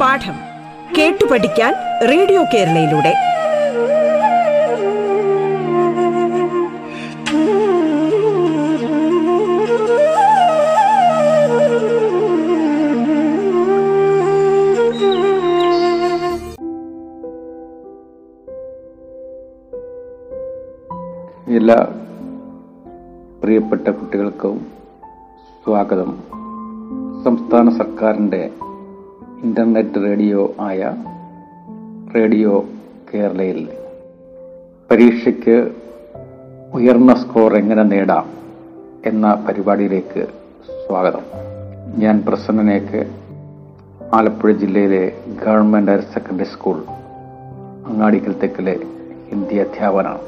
പാഠം കേട്ടു പഠിക്കാൻ റേഡിയോ കേരളയിലൂടെ. എല്ലാ പ്രിയപ്പെട്ട കുട്ടികൾക്കും സ്വാഗതം. സംസ്ഥാന സർക്കാരിന്റെ ഇന്റർനെറ്റ് റേഡിയോ ആയ റേഡിയോ കേരളയിൽ. പരീക്ഷയ്ക്ക് ഉയർന്ന സ്കോർ എങ്ങനെ നേടാം എന്ന പരിപാടിയിലേക്ക് സ്വാഗതം. ഞാൻ പ്രസന്നനേക്ക് ആലപ്പുഴ ജില്ലയിലെ government higher secondary school Angadikkal തെക്കിലെ Hindi അധ്യാപനാണ്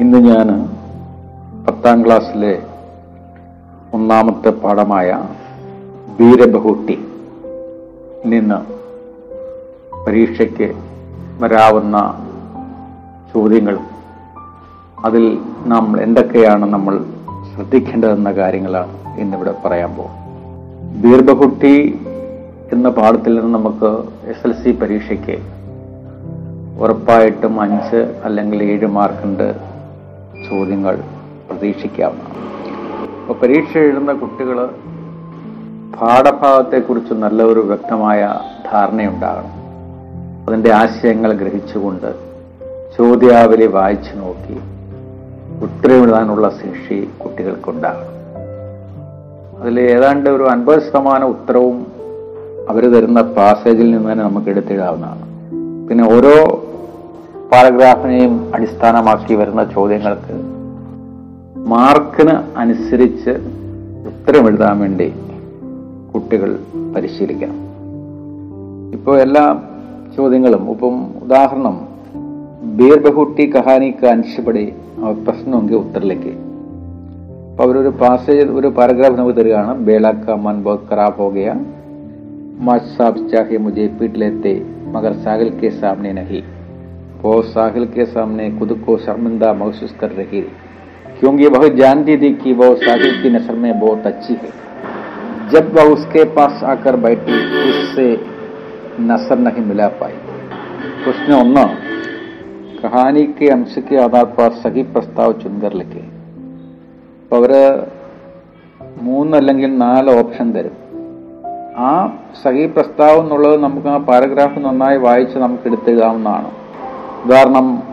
ഇന്ന് ഞാൻ പത്താം ക്ലാസ്സിലെ ഒന്നാമത്തെ പാഠമായ വീരബഹുട്ടി നിന്ന് പരീക്ഷയ്ക്ക് വരാവുന്ന ചോദ്യങ്ങളും അതിൽ നാം എന്തൊക്കെയാണ് നമ്മൾ ശ്രദ്ധിക്കേണ്ടതെന്ന കാര്യങ്ങളാണ് ഇന്നിവിടെ പറയാൻ പോകും ബീർബഹുട്ടി എന്ന പാഠത്തിൽ നിന്ന് നമുക്ക് എസ് എൽ സി പരീക്ഷയ്ക്ക് ഉറപ്പായിട്ടും അഞ്ച് അല്ലെങ്കിൽ ഏഴ് മാർക്കിന്റെ ചോദ്യങ്ങൾ. പ്രതീക്ഷിക്കാവുന്നതാണ് അപ്പോൾ പരീക്ഷ എഴുതുന്ന കുട്ടികൾ പാഠഭാഗത്തെക്കുറിച്ച് നല്ലൊരു വ്യക്തമായ ധാരണയുണ്ടാകണം. അതിന്റെ ആശയങ്ങൾ ഗ്രഹിച്ചുകൊണ്ട് ചോദ്യാവലി വായിച്ചു നോക്കി ഉത്തരവെഴുതാനുള്ള ശേഷി കുട്ടികൾക്കുണ്ടാകണം. അതിൽ ഏതാണ്ട് ഒരു അൻപത് ശതമാനം ഉത്തരവും അവർ തരുന്ന പാസേജിൽ നിന്ന് തന്നെ നമുക്ക് എടുത്തിടാവുന്നതാണ് പിന്നെ ഓരോ പാരഗ്രാഫിനെയും അടിസ്ഥാനമാക്കി വരുന്ന ചോദ്യങ്ങൾക്ക് മാർക്കിന് അനുസരിച്ച് ഉത്തരം എഴുതാൻ വേണ്ടി കുട്ടികൾ പരിശീലിക്കണം. ഇപ്പോൾ എല്ലാ ചോദ്യങ്ങളും ഇപ്പം ഉദാഹരണം ബീർബഹുട്ടി കഹാനിക്ക് കഹാനിക്ക് അവർ പ്രശ്നമെങ്കിൽ ഉത്തരലേക്ക്. അപ്പോൾ അവരൊരു പാസേജ് ഒരു പാരഗ്രാഫ് നമുക്ക് തരികയാണ്. ബേളക്ക മൻ ബക്കറാ ഖരാബ് മാഷ് ഗയ സാബ് ചാഹെ മുജെ വീട്ടിലെത്തെ മകർ സാഹൽ കെ സാമ്നെ നഹി. ഓ സാഹിൽ കെ സാമ്നെ കുതുക്കോ ശർമിന്ദ മഹസുസ്കർ കർ महसूस कर रही थी क्योंकि वह जानती थी कि वो साहिल की नस्ल में बहुत अच्छी है जब वह उसके पास आकर बैठी उससे नसर नहीं मिला पाई उसने ഒന്ന് കഹാനി के अंश के आधार पर सही प्रस्ताव चुनकर लिखे അപ്പൊ അവര് മൂന്നല്ലെങ്കിൽ നാല് ഓപ്ഷൻ തരും ആ സഹി പ്രസ്താവം എന്നുള്ളത് നമുക്ക് ആ പാരഗ്രാഫ് നന്നായി വായിച്ച് നമുക്ക് എടുത്തെഴുതാവുന്നതാണ് ഉദാഹരണം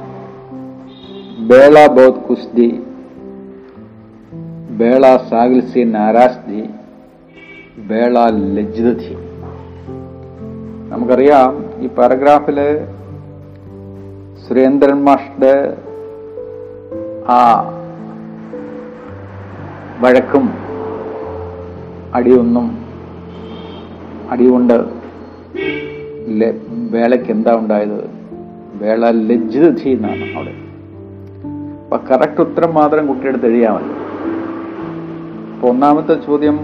ബേള ബോധ് കുസ്തി ബേള സാഗൽസി ധി ബേള ലജ്ജിതധി. നമുക്കറിയാം ഈ പാരഗ്രാഫിൽ സുരേന്ദ്രൻ മാഷ്ടെ ആ വഴക്കും അടിയൊന്നും അടികൊണ്ട് വേളയ്ക്ക് എന്താ ഉണ്ടായത്? വേള ലജ്ജിതധി എന്നാണ് അവിടെ. അപ്പൊ കറക്റ്റ് ഉത്തരം മാത്രം കുട്ടിയെടുത്ത് എഴുതിയാൽ അപ്പൊ ഒന്നാമത്തെ ചോദ്യം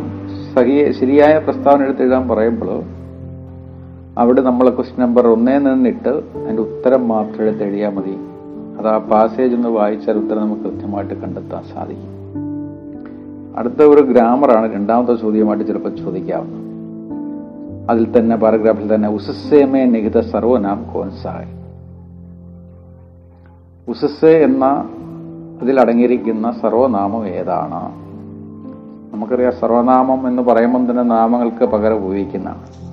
സഹിയെ ശരിയായ പ്രസ്താവന എടുത്ത് എഴുതാൻ പറയുമ്പോൾ അവിടെ നമ്മൾ ക്വസ്റ്റ്യൻ നമ്പർ ഒന്നേ നിന്നിട്ട് അതിന്റെ ഉത്തരം മാത്രം എടുത്ത് എഴുതിയാൽ മതി. അത് ആ പാസേജ് ഒന്ന് വായിച്ചാൽ ഉത്തരം നമുക്ക് കൃത്യമായിട്ട് കണ്ടെത്താൻ സാധിക്കും. അടുത്ത ഒരു ഗ്രാമറാണ് രണ്ടാമത്തെ ചോദ്യമായിട്ട് ചിലപ്പോൾ ചോദിക്കാവുന്നത്. അതിൽ തന്നെ പാരഗ്രാഫിൽ തന്നെ ഉസസ്സേമേ നിഹിത സർവനാം കോൻസായ് ഉസസ്സേ എന്ന അതിൽ അടങ്ങിയിരിക്കുന്ന സർവനാമം ഏതാണ്? നമുക്കറിയാം സർവനാമം എന്ന് പറയുമ്പോൾ തന്നെ നാമങ്ങൾക്ക് പകരം ഉപയോഗിക്കുന്നതാണ്.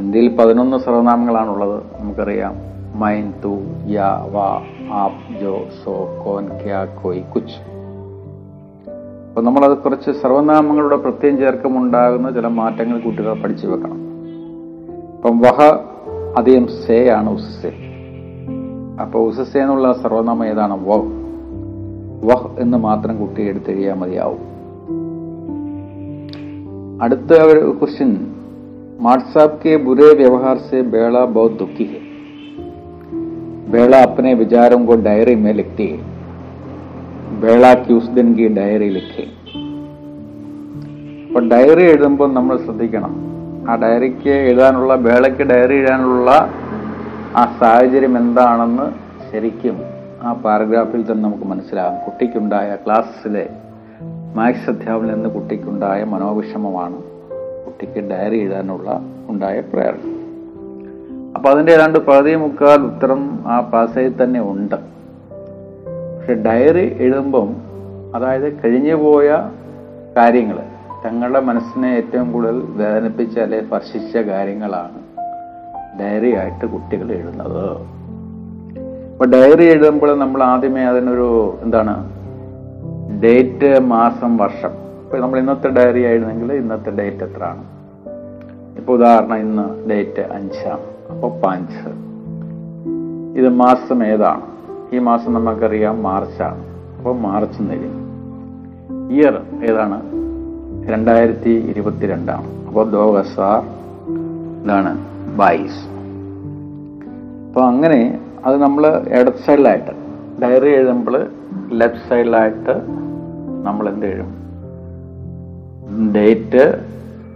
ഇന്ത്യയിൽ പതിനൊന്ന് സർവനാമങ്ങളാണുള്ളത്. നമുക്കറിയാം. മൈൻ തു യാ വാ ആപ് ജോ സോ കോൻ ക്യാ കോയ് കുച്ച്. അപ്പൊ നമ്മളത് കുറച്ച് സർവനാമങ്ങളുടെ പ്രത്യേകം ചേർക്കുമുണ്ടാകുന്ന ചില മാറ്റങ്ങൾ കുട്ടികൾ പഠിച്ചു വെക്കണം. അപ്പം വഹ അധികം സേ ആണ് ഉസ്സെ. അപ്പൊ ഉസ്സെ എന്നുള്ള സർവനാമം ഏതാണ്? വഹ് വഹ് എന്ന് മാത്രം കുട്ടി എടുത്തെഴുതിയാൽ മതിയാവും അടുത്ത ഒരു ക്വസ്റ്റ്യൻ व्हाट्सएप के बुरे व्यवहार से बेड़ा बहुत दुखी है बेड़ा अपने विचारों को डायरी में लिखती है बेड़ा की उस दिन की डायरी लिखे അപ്പൊ ഡയറി എഴുതുമ്പോൾ നമ്മൾ ശ്രദ്ധിക്കണം ആ ഡയറിക്ക് എഴുതാനുള്ള ബേളയ്ക്ക് ഡയറി എഴുതാനുള്ള ആ സാഹചര്യം എന്താണെന്ന് ശരിക്കും ആ പാരഗ്രാഫിൽ തന്നെ നമുക്ക് മനസ്സിലാകും. കുട്ടിക്കുണ്ടായ ക്ലാസ്സിലെ മാത്സ് അധ്യാപനം നിന്ന് കുട്ടിക്കുണ്ടായ മനോവിഷമമാണ് കുട്ടിക്ക് ഡയറി എഴുതാനുള്ള ഉണ്ടായ പ്രേരണ അപ്പം അതിന്റെ ഏതാണ്ട് പകുതി മുക്കാൽ ഉത്തരം ആ പാസേജിൽ തന്നെ ഉണ്ട്. പക്ഷെ ഡയറി എഴുതുമ്പം അതായത് കഴിഞ്ഞു പോയ കാര്യങ്ങൾ തങ്ങളുടെ മനസ്സിനെ ഏറ്റവും കൂടുതൽ വേദനിപ്പിച്ച അല്ലെ സ്പർശിച്ച കാര്യങ്ങളാണ് ഡയറി ആയിട്ട് കുട്ടികൾ എഴുതുന്നത്. അപ്പൊ ഡയറി എഴുതുമ്പോൾ നമ്മൾ ആദ്യമേ അതിനൊരു എന്താണ് ഡേറ്റ് മാസം വർഷം. ഇപ്പൊ നമ്മൾ ഇന്നത്തെ ഡയറി ആയിരുന്നെങ്കിൽ ഇന്നത്തെ ഡേറ്റ് എത്രയാണ്? ഇപ്പൊ ഉദാഹരണം ഇന്ന് ഡേറ്റ് അഞ്ചാം അപ്പൊ പാഞ്ച്. ഇത് മാസം ഏതാണ്? ഈ മാസം നമുക്കറിയാം മാർച്ചാണ്. അപ്പോൾ മാർച്ച് എന്നെഴുതി ഇയർ ഏതാണ്? രണ്ടായിരത്തി ഇരുപത്തിരണ്ടാണ് അപ്പോൾ ദോ ഹസാർ ഇതാണ് ബൈസ് അപ്പൊ അങ്ങനെ അത് നമ്മൾ ഇടത് സൈഡിലായിട്ട്. ഡയറി എഴുതുമ്പോൾ ലെഫ്റ്റ് സൈഡിലായിട്ട് നമ്മൾ എന്ത് എഴുതും? ഡേറ്റ്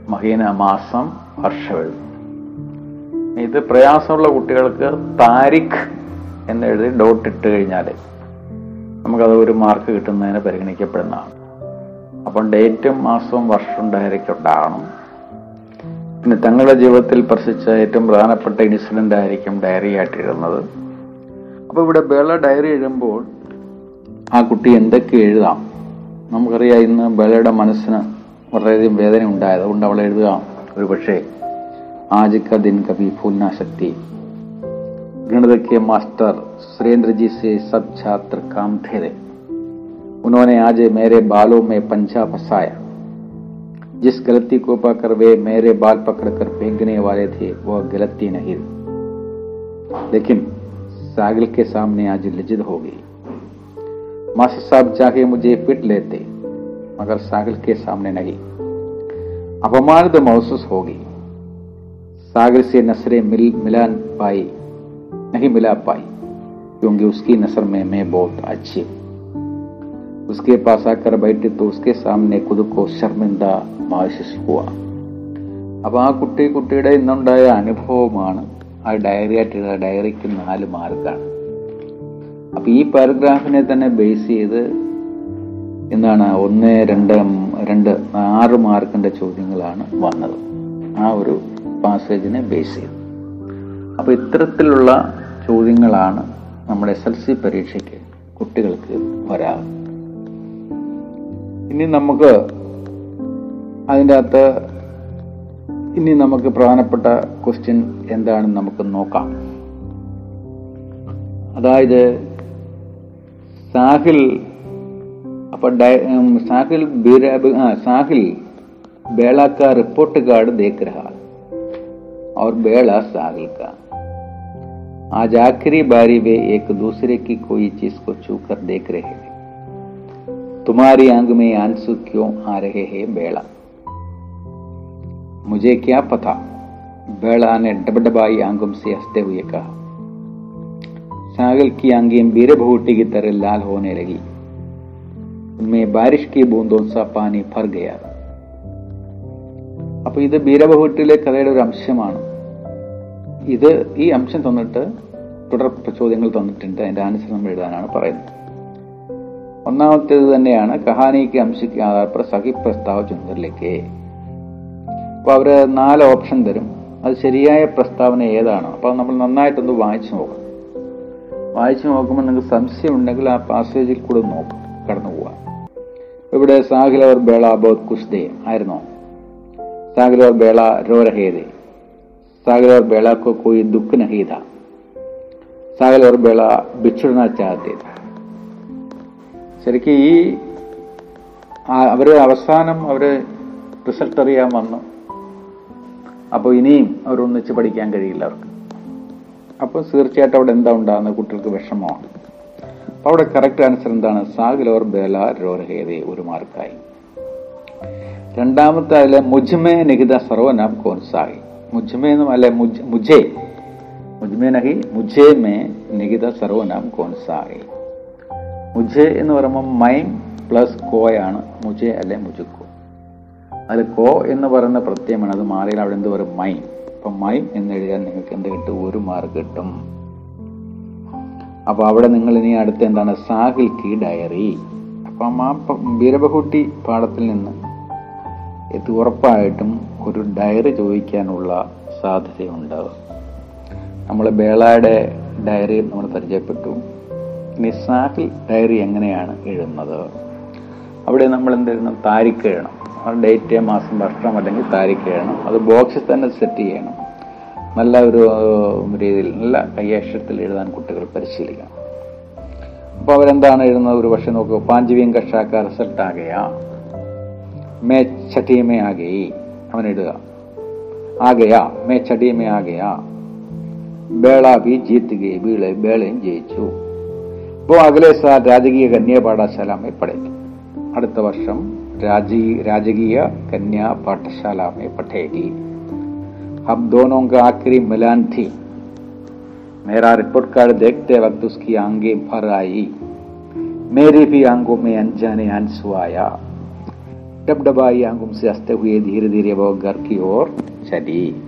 മഹീന മാസം വർഷം എഴുതും. ഇത് പ്രയാസമുള്ള കുട്ടികൾക്ക് താരിഖ് എന്ന് എഴുതി ഡോട്ട് ഇട്ട് കഴിഞ്ഞാൽ നമുക്കത് ഒരു മാർക്ക് കിട്ടുന്നതിന് പരിഗണിക്കപ്പെടുന്നതാണ്. അപ്പം ഡേറ്റും മാസവും വർഷവും ഡയറിക്ക് ഉണ്ടാകണം. പിന്നെ തങ്ങളുടെ ജീവിതത്തിൽ പ്രസിച്ച ഏറ്റവും പ്രധാനപ്പെട്ട ഇൻസിഡന്റ് ആയിരിക്കും ഡയറി ആയിട്ട് എഴുതുന്നത്. അപ്പോൾ ഇവിടെ ബേള ഡയറി എഴുതുമ്പോൾ ആ കുട്ടി എന്തൊക്കെ എഴുതാം നമുക്കറിയാം ഇന്ന് ബേളയുടെ മനസ്സിന് വളരെയധികം വേദന ഉണ്ടായത് അതുകൊണ്ട് അവൾ എഴുതുക ഒരു പക്ഷേ ആജ് ക ദിൻ കവി ഫൂൽന ശക്തി गणित के मास्टर सुरेंद्र जी से सब छात्र काम थे रहे उन्होंने आज मेरे बालों में पंजा फंसाया जिस गलती को पाकर वे मेरे बाल पकड़कर फेंकने वाले थे वह गलती नहीं लेकिन सागिल के सामने आज लिजिद हो गई मास्टर साहब चाहे मुझे पिट लेते मगर सागिल के सामने नहीं अपमानित महसूस होगी सागर से नसरें मिल मिला पाई नहीं मिला पाई क्योंकि उसकी नसर में मैं बहुत अच्छी हूं उसके पास आकर बैठे तो उसके सामने खुद को शर्मिंदा महसूस हुआ അപ്പൊ ആ കുട്ടി കുട്ടിയുടെ ഇന്നുണ്ടായ അനുഭവമാണ് ആ ഡയറി ആയിട്ട് എഴുതുക ഡയറിക്ക് നാല് മാർക്കാണ് അപ്പം ഈ പാരഗ്രാഫിനെ തന്നെ ബേസ് ചെയ്ത് എന്താണ് ഒന്ന് രണ്ട് രണ്ട് ആറ് മാർക്കിന്റെ ചോദ്യങ്ങളാണ് വന്നത്. ആ ഒരു പാസേജിനെ ബേസ് ചെയ്ത്. അപ്പോൾ ഇത്തരത്തിലുള്ള ചോദ്യങ്ങളാണ് നമ്മുടെ എസ് എൽ സി പരീക്ഷയ്ക്ക് കുട്ടികൾക്ക് വരാറ്. ഇനി നമുക്ക് അതിന്റെ അകത്ത് ഇനി നമുക്ക് പ്രധാനപ്പെട്ട ക്വസ്റ്റ്യൻ എന്താണെന്ന് നമുക്ക് നോക്കാം അതായത് സാഹിൽ അപ്പൊ സാഹിൽ സാഹിൽ बेड़ा का रिपोर्ट कार्ड देख रहा और बेड़ा साहिल का आज आखिरी बारी वे एक दूसरे की कोई चीज को छू कर देख रहे हैं तुम्हारी आंख में आंसू क्यों आ रहे हैं बेड़ा मुझे क्या पता बेड़ा ने डबडबाई आंखों से हंसते हुए कहा सागल की आंखें बीरे भूटी की तरह लाल होने लगी उनमें बारिश की बूंदों सा पानी भर गया അപ്പൊ ഇത് ബീരബഹുട്ടിലെ കഥയുടെ ഒരു അംശമാണ് ഇത് ഈ അംശം തന്നിട്ട് തുടർ ചോദ്യങ്ങൾ തന്നിട്ടുണ്ട് അതിന്റെ ആൻസർ നമ്മൾ എഴുതാനാണ് പറയുന്നത് ഒന്നാമത്തേത് തന്നെയാണ് കഹാനിക്ക് അംശിക്ക് ആധാർ पर സഹി പ്രസ്താവ ചുന്തരിലേക്ക് അപ്പോൾ അവർ നാല് ഓപ്ഷൻ തരും. അത് ശരിയായ പ്രസ്താവന ഏതാണോ. അപ്പോൾ നമ്മൾ നന്നായിട്ടൊന്ന് വായിച്ചു നോക്കാം. വായിച്ചു നോക്കുമ്പോൾ നിങ്ങൾക്ക് സംശയം ഉണ്ടെങ്കിൽ ആ പാസേജിൽ കൂടെ നോക്കാം കടന്നു പോവാം. ഇവിടെ സാഹിലോർ ബേള ബോധ് കുസ്ദേ ആയിരുന്നോ. സാഹിലവർ ബേള രോരഹേദേ. സാഹിലവർ ബേള കൊക്കോയി ദുഃഖനഹീത. നഹീത ബേള ബിച്ചുടന ചാത്തേത ശരിക്കും ഈ അവർ അവസാനം അവർ റിസൾട്ട് അറിയാൻ വന്നു. അപ്പോൾ ഇനിയും അവരൊന്നിച്ച് പഠിക്കാൻ കഴിയില്ല അവർക്ക്. അപ്പോൾ തീർച്ചയായിട്ടും അവിടെ എന്താ ഉണ്ടാകുന്നത്? കുട്ടികൾക്ക് വിഷമമാണ്. അപ്പോൾ അവിടെ കറക്റ്റ് ആൻസർ എന്താണ്? സാഗിലോർ ബേല രോരഹേദേ ഒരു മാർക്കായി. രണ്ടാമത്തെ അതിലെ മുജ്മേ നിഹിത സർവനാം കോൻസായി മുജ്മേ എന്നും അല്ലെ മുജേ മുജ്മേ നഹി മുജേ മേ നിഹിത സർവനാം കോൻസായി മുജേ എന്ന് പറയുമ്പോൾ മൈം പ്ലസ് കോയാണ്. മുജേ അല്ലെ മുജുക്കോ. അതിൽ കോ എന്ന് പറയുന്ന പ്രത്യയമാണ്. അത് മാറിയാൽ അവിടെ എന്ത് പറയും മൈ. അപ്പൊ മൈ എന്ന് എഴുതിയാൽ നിങ്ങൾക്ക് എന്ത് കിട്ടും? ഒരു മാർക്ക് കിട്ടും. അപ്പോൾ അവിടെ നിങ്ങൾ ഇനി അടുത്ത എന്താണ്? സാഹിൽ കി ഡയറി. അപ്പം ആ ബീരബഹുട്ടി പാഠത്തിൽ നിന്ന് ഇത് ഉറപ്പായിട്ടും ഒരു ഡയറി ചോദിക്കാനുള്ള സാധ്യതയുണ്ട്. നമ്മൾ ബേളയുടെ ഡയറി നമ്മൾ പരിചയപ്പെട്ടു. ഇനി സാഹിൽ ഡയറി എങ്ങനെയാണ് എഴുതുന്നത്? അവിടെ നമ്മൾ എന്ത് എഴുതണം താരിഖ് എഴുതണം. ഡേറ്റ് മാസം വർഷം അല്ലെങ്കിൽ താരിഖ് എഴുതണം അത് ബോക്സിൽ തന്നെ സെറ്റ് ചെയ്യണം. നല്ല ഒരു രീതിയിൽ നല്ല കയ്യക്ഷരത്തിൽ എഴുതാൻ കുട്ടികൾ പരിശീലിക്കണം. അപ്പോൾ അവരെന്താണ് എഴുതുന്നത്? ഒരു പക്ഷെ നോക്കുക പാഞ്ചവിയും കഷാക്ക റിസൾട്ട് ആകയാ. മേ ചട്ടിയമേ ആകെയി. അവൻ ഇടുക ആകയാ മേ ചടിയമേ ആകയാ. ബേള ബി ജീത്ത് ഗയി ബീളെ ബേളയും ജയിച്ചു. ഇപ്പോൾ അഖിലേഷ് രാജകീയ കന്യാ പാഠശാല പഠിക്കും അടുത്ത വർഷം राज़ी, राजकीय कन्या पाठशाला में पढ़ेगी। हम दोनों का आखिरी मिलान थी। मेरा रिपोर्ट कार्ड देखते वक्त उसकी आंगे भर आई। मेरी भी आंगों में अनजाने आँसू आया। डबडबाई आंगों से हँसते हुए धीरे धीरे वो घर की ओर चली।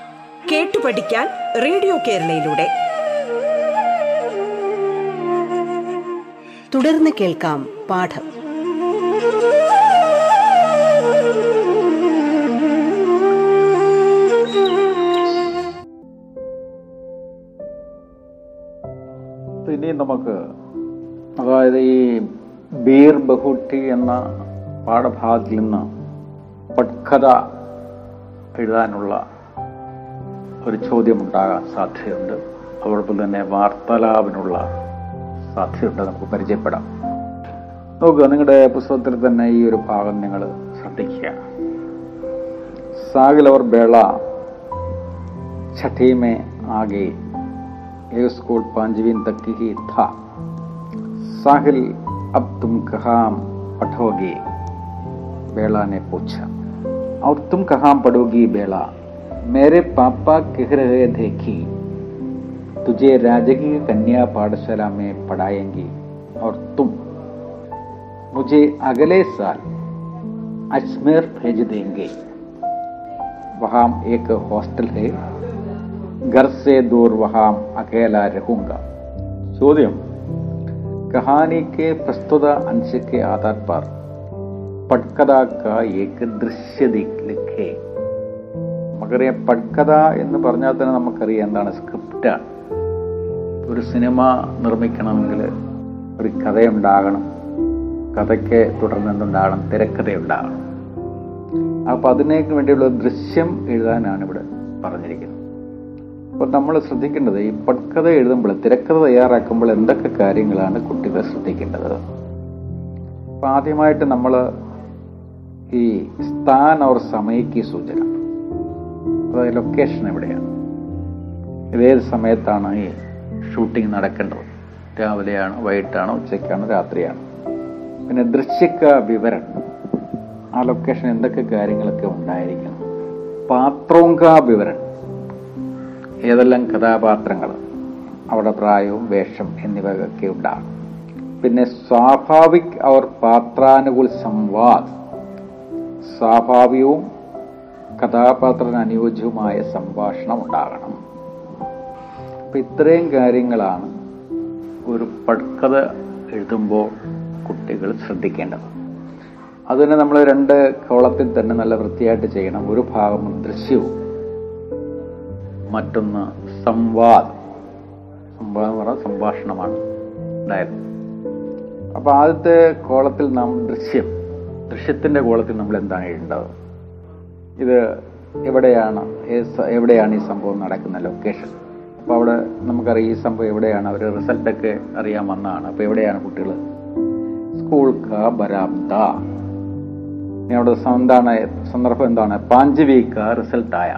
കേട്ടു പഠിക്കാൻ റേഡിയോ കേരളയിലൂടെ. തുടർന്ന് കേൾക്കാം പാഠം. ഇനി നമുക്ക് അതായത് ഈ ബീർ ബഹുട്ടി എന്ന പാഠഭാഗത്തിൽ നിന്ന് പട്കഥ എഴുതാനുള്ള ഒരു ചോദ്യമുണ്ടാകാൻ സാധ്യതയുണ്ട് അതോടൊപ്പം തന്നെ വാർത്താലാപിനുള്ള സാധ്യതയുണ്ട് നമുക്ക് പരിചയപ്പെടാം നോക്കുക നിങ്ങളുടെ പുസ്തകത്തിൽ തന്നെ ഈ ഒരു ഭാഗം നിങ്ങൾ ശ്രദ്ധിക്കുക സാഗിൽ और बेला छठी में आगे एक स्कूल पांचवीं तक की ही था साहिल अब तुम कहाँ पढ़ोगे बेला ने पूछा और तुम कहाँ पढ़ोगी बेला मेरे पापा कह रहे थे कि तुझे राजकीय कन्या पाठशाला में पढ़ाएंगी और तुम मुझे अगले साल अजमेर भेज देंगे वहां एक हॉस्टल है घर से दूर वहां अकेला रहूंगा ചോദ്യം कहानी के प्रस्तुत अंश के आधार पर पटकथा का एक दृश्य दि- लिखे നമുക്കറിയാം പട്കഥ എന്ന് പറഞ്ഞാൽ തന്നെ നമുക്കറിയാം എന്താണ് സ്ക്രിപ്റ്റാണ് ഒരു സിനിമ നിർമ്മിക്കണമെങ്കിൽ ഒരു കഥയുണ്ടാകണം. കഥയ്ക്ക് തുടർന്ന് എന്തുണ്ടാകണം? തിരക്കഥയുണ്ടാകണം. അപ്പം അതിനേക്ക് വേണ്ടിയുള്ള ദൃശ്യം എഴുതാനാണ് ഇവിടെ പറഞ്ഞിരിക്കുന്നത്. അപ്പോൾ നമ്മൾ ശ്രദ്ധിക്കേണ്ടത് ഈ പട്കഥ എഴുതുമ്പോൾ തിരക്കഥ തയ്യാറാക്കുമ്പോൾ എന്തൊക്കെ കാര്യങ്ങളാണ് കുട്ടികൾ ശ്രദ്ധിക്കേണ്ടത്? അപ്പം ആദ്യമായിട്ട് നമ്മൾ ഈ സ്ഥാൻ ഓർ സമയക്ക് സൂചന. ലൊക്കേഷൻ എവിടെയാണ്? ഇതേത് സമയത്താണ് ഈ ഷൂട്ടിംഗ് നടക്കേണ്ടത്? രാവിലെയാണോ വൈകിട്ടാണോ ഉച്ചയ്ക്കാണോ രാത്രിയാണോ? പിന്നെ ദൃശ്യക്ക വിവരണം ആ ലൊക്കേഷൻ എന്തൊക്കെ കാര്യങ്ങളൊക്കെ ഉണ്ടായിരിക്കണം? പാത്രോങ്ക വിവരണം ഏതെല്ലാം കഥാപാത്രങ്ങൾ അവരുടെ പ്രായവും വേഷം എന്നിവയൊക്കെ ഉണ്ടാകും. പിന്നെ സ്വാഭാവിക് അവർ പാത്രാനുകൂൽ സംവാദ്. സ്വാഭാവികവും കഥാപാത്രത്തിന് അനുയോജ്യവുമായ സംഭാഷണം ഉണ്ടാകണം അപ്പം ഇത്രയും കാര്യങ്ങളാണ് ഒരു പട്കഥ എഴുതുമ്പോൾ കുട്ടികൾ ശ്രദ്ധിക്കേണ്ടത്. അതിനെ നമ്മൾ രണ്ട് കോളത്തിൽ തന്നെ നല്ല വൃത്തിയായിട്ട് ചെയ്യണം. ഒരു ഭാഗം ദൃശ്യവും മറ്റൊന്ന് സംവാദം. സംവാദം പറഞ്ഞാൽ സംഭാഷണമാണ് ഉണ്ടായത് അപ്പം ആദ്യത്തെ കോളത്തിൽ നാം ദൃശ്യം ദൃശ്യത്തിന്റെ കോളത്തിൽ നമ്മൾ എന്താണ് എഴുതേണ്ടത്? ഇത് എവിടെയാണ്? എവിടെയാണ് ഈ സംഭവം നടക്കുന്ന ലൊക്കേഷൻ അപ്പോൾ അവിടെ നമുക്കറിയാം ഈ സംഭവം എവിടെയാണ്? അവർ റിസൾട്ടൊക്കെ അറിയാൻ വന്നതാണ്. അപ്പോൾ എവിടെയാണ് കുട്ടികൾ സ്കൂൾ കാ ബരാബ്ദ അവിടെ എന്താണ് സന്ദർഭം എന്താണ്? പാഞ്ചവീക്ക റിസൾട്ട് ആയ.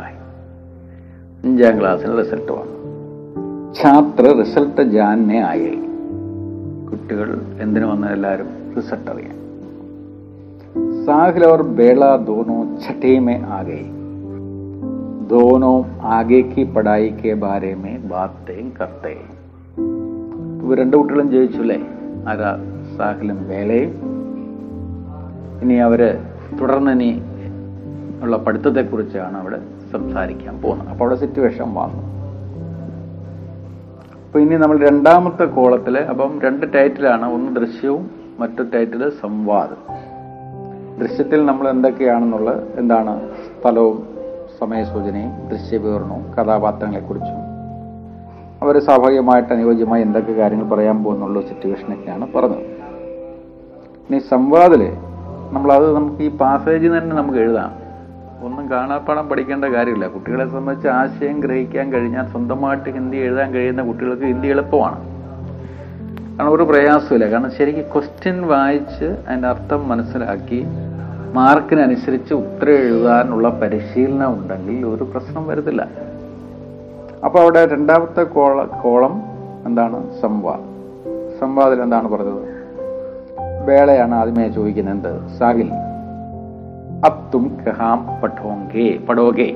അഞ്ചാം ക്ലാസ്സിൽ റിസൾട്ട് വന്നു. ഛാത്ര റിസൾട്ട് ജാനെ ആയി. കുട്ടികൾ എന്തിനു വന്ന എല്ലാവരും? റിസൾട്ട് അറിയാൻ. साहिल और बेला दोनों छठे में आ गए दोनों आगे की पढ़ाई के बारे में बातें करते ഇവർ രണ്ട് കുട്ടികളും ജയിച്ചു അല്ലേ ആരാ സാഹിലും വേലയും ഇനി അവര് തുടർന്ന് ഇനി ഉള്ള പഠിത്തത്തെക്കുറിച്ചാണ് അവിടെ സംസാരിക്കാൻ പോകുന്നത് അപ്പോൾ അവിടെ സിറ്റുവേഷൻ വന്നു അപ്പൊ ഇനി നമ്മൾ രണ്ടാമത്തെ കോളത്തില് അപ്പം രണ്ട് ടൈറ്റിലാണ് ഒന്ന് ദൃശ്യവും മറ്റു ടൈറ്റില് സംവാദം ദൃശ്യത്തിൽ നമ്മൾ എന്തൊക്കെയാണെന്നുള്ള എന്താണ് സ്ഥലവും സമയസൂചനയും ദൃശ്യവിവരണവും കഥാപാത്രങ്ങളെക്കുറിച്ചും. അവർ സ്വാഭാവികമായിട്ട് അനുയോജ്യമായി എന്തൊക്കെ കാര്യങ്ങൾ പറയാൻ പോകുന്നുള്ള സിറ്റുവേഷനൊക്കെയാണ് പറഞ്ഞത്. ഇനി സംവാദിൽ നമ്മളത് നമുക്ക് ഈ പാസേജ് തന്നെ നമുക്ക് എഴുതാം. ഒന്നും കാണാപ്പാടം പഠിക്കേണ്ട കാര്യമില്ല. കുട്ടികളെ സംബന്ധിച്ച് ആശയം ഗ്രഹിക്കാൻ കഴിഞ്ഞാൽ സ്വന്തമായിട്ട് ഹിന്ദി എഴുതാൻ കഴിയുന്ന കുട്ടികൾക്ക് ഹിന്ദി എളുപ്പമാണ്. കാരണം ഒരു പ്രയാസമില്ല കാരണം ശരിക്കും ക്വസ്റ്റ്യൻ വായിച്ച് അതിന്റെ അർത്ഥം മനസ്സിലാക്കി മാർക്കിനനുസരിച്ച് ഉത്തരം എഴുതാനുള്ള പരിശീലനം ഉണ്ടെങ്കിൽ ഒരു പ്രശ്നം വരുന്നില്ല അപ്പോൾ അവിടെ രണ്ടാമത്തെ കോള കോളം എന്താണ്? സംവാ. സംവാദിൽ എന്താണ് പറഞ്ഞത്? വേളയാണ് ആദ്യമേ ചോദിക്കുന്നത്. എന്ത് സാഹിൽ അബ്തും കഹാം പഠോങ്കേ പടോകെ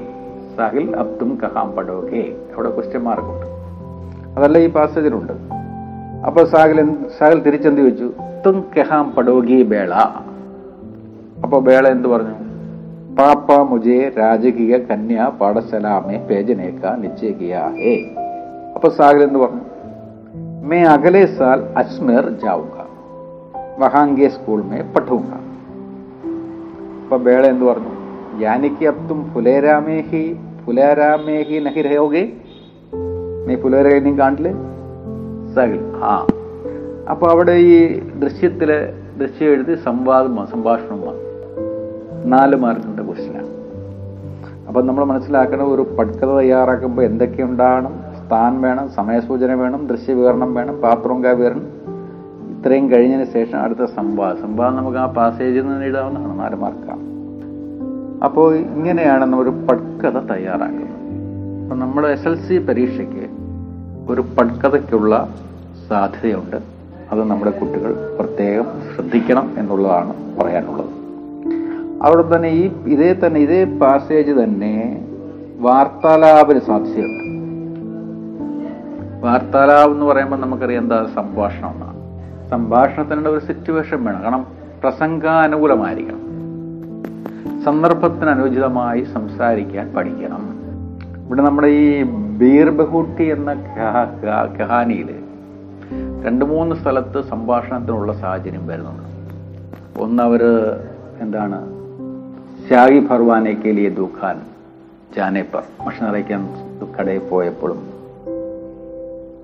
സാഹിൽ അബ്തും കഹാം പടോകെ അവിടെ ക്വസ്റ്റ്യൻ മാർക്കുണ്ട് അതല്ല ഈ പാസേജിലുണ്ട് അപ്പൊ സാഹിൽ എന്ത്- സാഹിൽ തിരിച്ചെന്ത് ചോദിച്ചു തും കഹാം പഠോഗി ബേള അപ്പൊ ബേള എന്ത് പറഞ്ഞു പാപ്പ മുജെ രാജകീയ കന്യാ പാഠശാലാമെ പേജനേക്ക നിശ്ചയ കിയാ ഹേ അപ്പൊ സാഹിൽ എന്ത് പറഞ്ഞു मैं अगले साल अजमेर जाऊंगा वहां के स्कूल में पढ़ूंगा അപ്പൊ ബേള എന്ത് പറഞ്ഞു യാനിക്ക് അബ് തും ഫുലേരാമേ ഹി ഫുലേരാമേ ഹി നഹി രഹോഗേ നീ ഫുലേര നീ കാണില്ലേ സഹിൽ ആ. അപ്പൊ അവിടെ ഈ ദൃശ്യത്തിലെ ദൃശ്യം എഴുതി സംവാദം സംഭാഷണം വന്നു. നാല് മാർക്കിന്റെ ക്വസ്റ്റ്യനാണ് അപ്പൊ നമ്മൾ മനസ്സിലാക്കണം ഒരു പഠിക്കത തയ്യാറാക്കുമ്പോൾ എന്തൊക്കെ ഉണ്ടാകണം? സ്ഥാൻ വേണം സമയസൂചന വേണം ദൃശ്യവിവരണം വേണം പാത്രവും വിവരണം. ഇത്രയും കഴിഞ്ഞതിന് ശേഷം അടുത്ത സംവാദം. സംവാദം നമുക്ക് ആ പാസേജിൽ നിന്ന് എഴുതാവുന്നതാണ്. നാല് മാർക്കാണ്. അപ്പോൾ ഇങ്ങനെയാണ് നമ്മൾ പട്കഥ തയ്യാറാക്കുന്നത്. അപ്പൊ നമ്മുടെ എസ് എൽ സി പരീക്ഷയ്ക്ക് ഒരു പട്കഥയ്ക്കുള്ള സാധ്യതയുണ്ട്. അത് നമ്മുടെ കുട്ടികൾ പ്രത്യേകം ശ്രദ്ധിക്കണം എന്നുള്ളതാണ് പറയാനുള്ളത്. അവിടെ തന്നെ ഈ ഇതേ തന്നെ ഇതേ പാസേജ് തന്നെ വാർത്താലാപിന് സാധ്യതയുണ്ട്. വാർത്താലാപം എന്ന് പറയുമ്പോൾ നമുക്കറിയാം എന്താ? സംഭാഷണം എന്നാണ്. സംഭാഷണത്തിനുള്ള ഒരു സിറ്റുവേഷൻ വേണം. കാരണം പ്രസംഗാനുകൂലമായിരിക്കണം സന്ദർഭത്തിന് അനുചിതമായി സംസാരിക്കാൻ പഠിക്കണം. ഇവിടെ നമ്മുടെ ഈ ബീർബഹുട്ടി എന്ന കഹാ- കഹാ- കഹാനിയിൽ രണ്ട് മൂന്ന് സ്ഥലത്ത് സംഭാഷണത്തിനുള്ള സാഹചര്യം വരുന്നുണ്ട്. ഒന്ന് അവർ എന്താണ്? ഷാഹി ഫർവാനെ കേലിയ ലിയെ ദുഃഖാൻ ജാനേപ്പർ ഭക്ഷണം അറിയിക്കാൻ കടയിൽ പോയപ്പോഴും.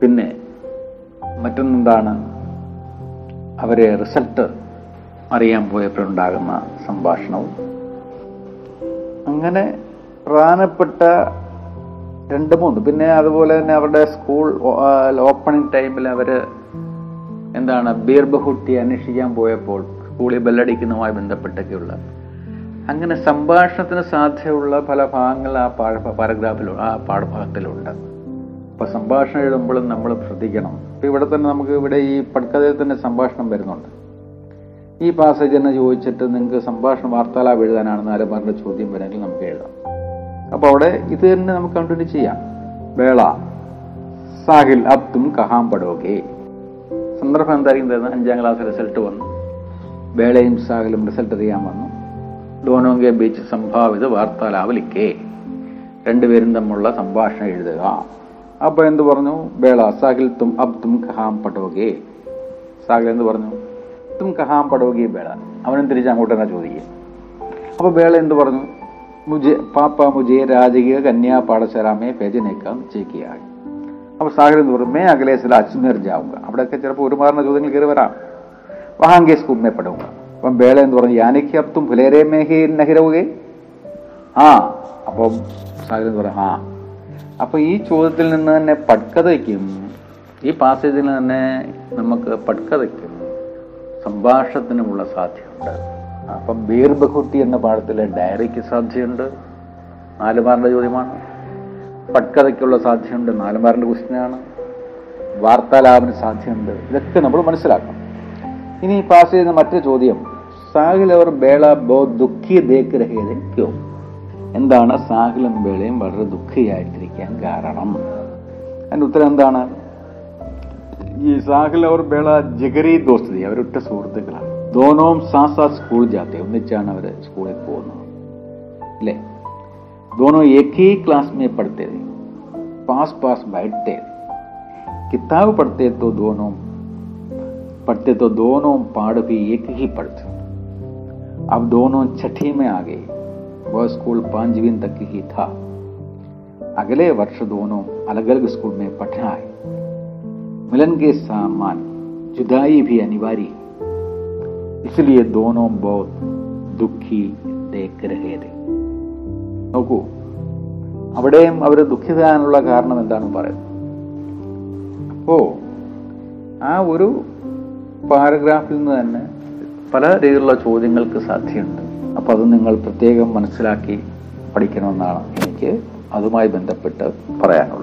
പിന്നെ മറ്റൊന്നെന്താണ്? അവരെ റിസൾട്ട് അറിയാൻ പോയപ്പോഴുണ്ടാകുന്ന സംഭാഷണവും. അങ്ങനെ പ്രധാനപ്പെട്ട രണ്ട് മൂന്ന് പിന്നെ അതുപോലെ തന്നെ അവരുടെ സ്കൂൾ ഓപ്പണിംഗ് ടൈമിൽ അവർ എന്താണ് ബീർബഹുട്ടി അന്വേഷിക്കാൻ പോയപ്പോൾ സ്കൂളിൽ ബെല്ലടിക്കുന്നതുമായി ബന്ധപ്പെട്ടൊക്കെയുള്ള. അങ്ങനെ സംഭാഷണത്തിന് സാധ്യതയുള്ള പല ഭാഗങ്ങൾ ആ പാഠ പാരഗ്രാഫിൽ ആ പാഠഭാഗത്തിലുണ്ട്. അപ്പൊ സംഭാഷണം എഴുതുമ്പോഴും നമ്മൾ ശ്രദ്ധിക്കണം. ഇപ്പൊ ഇവിടെ തന്നെ നമുക്ക് ഇവിടെ ഈ പട്കഥയിൽ തന്നെ സംഭാഷണം വരുന്നുണ്ട്. ഈ പാസേജ് തന്നെ ചോദിച്ചിട്ട് നിങ്ങൾക്ക് സംഭാഷണം വാർത്താലാപ് എഴുതാനാണെന്ന് ആരംഭാറിന്റെ ചോദ്യം വരെങ്കിൽ നമുക്ക് എഴുതാം. അപ്പൊ അവിടെ ഇത് തന്നെ നമുക്ക് കണ്ടിന്യൂ ചെയ്യാം. വേള. സാഹിൽ അബ്ദും കഹാം പടോകെ സന്ദർഭം എന്തായിരിക്കും തരുന്നത്? അഞ്ചാം ക്ലാസ് റിസൾട്ട് വന്നു. വേളയും സാഹലും റിസൾട്ട് അറിയാൻ വന്നു. ഡോനോങ്കെ ബീച്ച് സംഭാവിത വാർത്താലാവലിക്കേ. രണ്ടുപേരും തമ്മിലുള്ള സംഭാഷണം എഴുതുക. അപ്പൊ എന്ത് പറഞ്ഞു? ബേള സാഹിൽ തും അബ് തും കഹാം പടോകെ സാഹിൽ എന്ത് പറഞ്ഞു? തും കഹാം പടോകെ ബേള അവനും തിരിച്ച് അങ്ങോട്ട് തന്നെ ചോദിക്കുക അപ്പൊ വേള എന്ത് പറഞ്ഞു? മുജെ പാപ്പ മുജെ രാജകീയ കന്യാ പാഠശാലാമേ പേജനേക്കാം ചേക്കിയായി അപ്പൊ സാഹചര്യം എന്ന് പറഞ്ഞു മേ അകലെ അജ്മീർ ജാവുക അവിടെയൊക്കെ ചിലപ്പോൾ ഒരു മാറുന്ന ചോദ്യങ്ങൾ കയറി വരാം. വഹാങ്കെ സ്കൂൾ മേ അപ്പം വേള എന്ന് പറഞ്ഞു യാനിക്ക് അപ്തും ഫുലേരെ മേഹി ആ അപ്പം സാഹചര്യം എന്ന് പറയാം ആ. അപ്പൊ ഈ ചോദ്യത്തിൽ നിന്ന് തന്നെ പട്കതയ്ക്കും ഈ പാസേജിൽ തന്നെ നമുക്ക് പട്കതയ്ക്കും സംഭാഷണത്തിനുമുള്ള സാധ്യതയുണ്ട്. അപ്പം ബീർ ബഹുട്ടി എന്ന പാഠത്തിലെ ഡയറിക്ക് സാധ്യതയുണ്ട്. നാലുമാരുടെ ചോദ്യമാണ്. പട്കഥയ്ക്കുള്ള സാധ്യതയുണ്ട് നാല് മാറിന്റെ ക്വസ്റ്റിനാണ് വാർത്താലാപന സാധ്യതയുണ്ട് ഇതൊക്കെ നമ്മൾ മനസ്സിലാക്കണം ഇനി പാസ് ചെയ്യുന്ന മറ്റൊരു ചോദ്യം സാഹിൽ അവർ ബേള ബോ ദുഃഖി ദേക്ക് രഹേത് ക്യോ എന്താണ് സാഹിലും ബേളയും വളരെ ദുഃഖിയായിട്ടിരിക്കാൻ കാരണം അതിന്റെ ഉത്തരം എന്താണ് ഈ സാഹിൽ അവർ ബേള ജഗരി ദോസ്തി അവരൊറ്റ സുഹൃത്തുക്കളാണ് ദോനവും സാസാ സ്കൂൾ ജാത്തെ ഒന്നിച്ചാണ് അവർ സ്കൂളിൽ പോകുന്നത് അല്ലേ दोनों एक ही क्लास में पढ़ते थे पास पास बैठते। किताब पढ़ते तो दोनों, पढ़ते तो दोनों पाड़ भी एक ही पढ़ते। अब दोनों छठी में आ गए। वह स्कूल पांचवीं तक ही था। अगले वर्ष दोनों अलग अलग स्कूल में पढ़ना आए। मिलन के सामान, जुदाई भी अनिवार्य। इसलिए दोनों बहुत दुखी देख रहे थे। അവിടെയും അവർ ദുഃഖിതാനുള്ള കാരണം എന്താണെന്ന് പറയുന്നത് ഓ ആ ഒരു പാരഗ്രാഫിൽ നിന്ന് തന്നെ പല രീതിയിലുള്ള ചോദ്യങ്ങൾക്ക് സാധ്യതയുണ്ട്. അപ്പൊ അത് നിങ്ങൾ പ്രത്യേകം മനസ്സിലാക്കി പഠിക്കണമെന്നാണ് എനിക്ക് അതുമായി ബന്ധപ്പെട്ട് പറയാനുള്ളത്.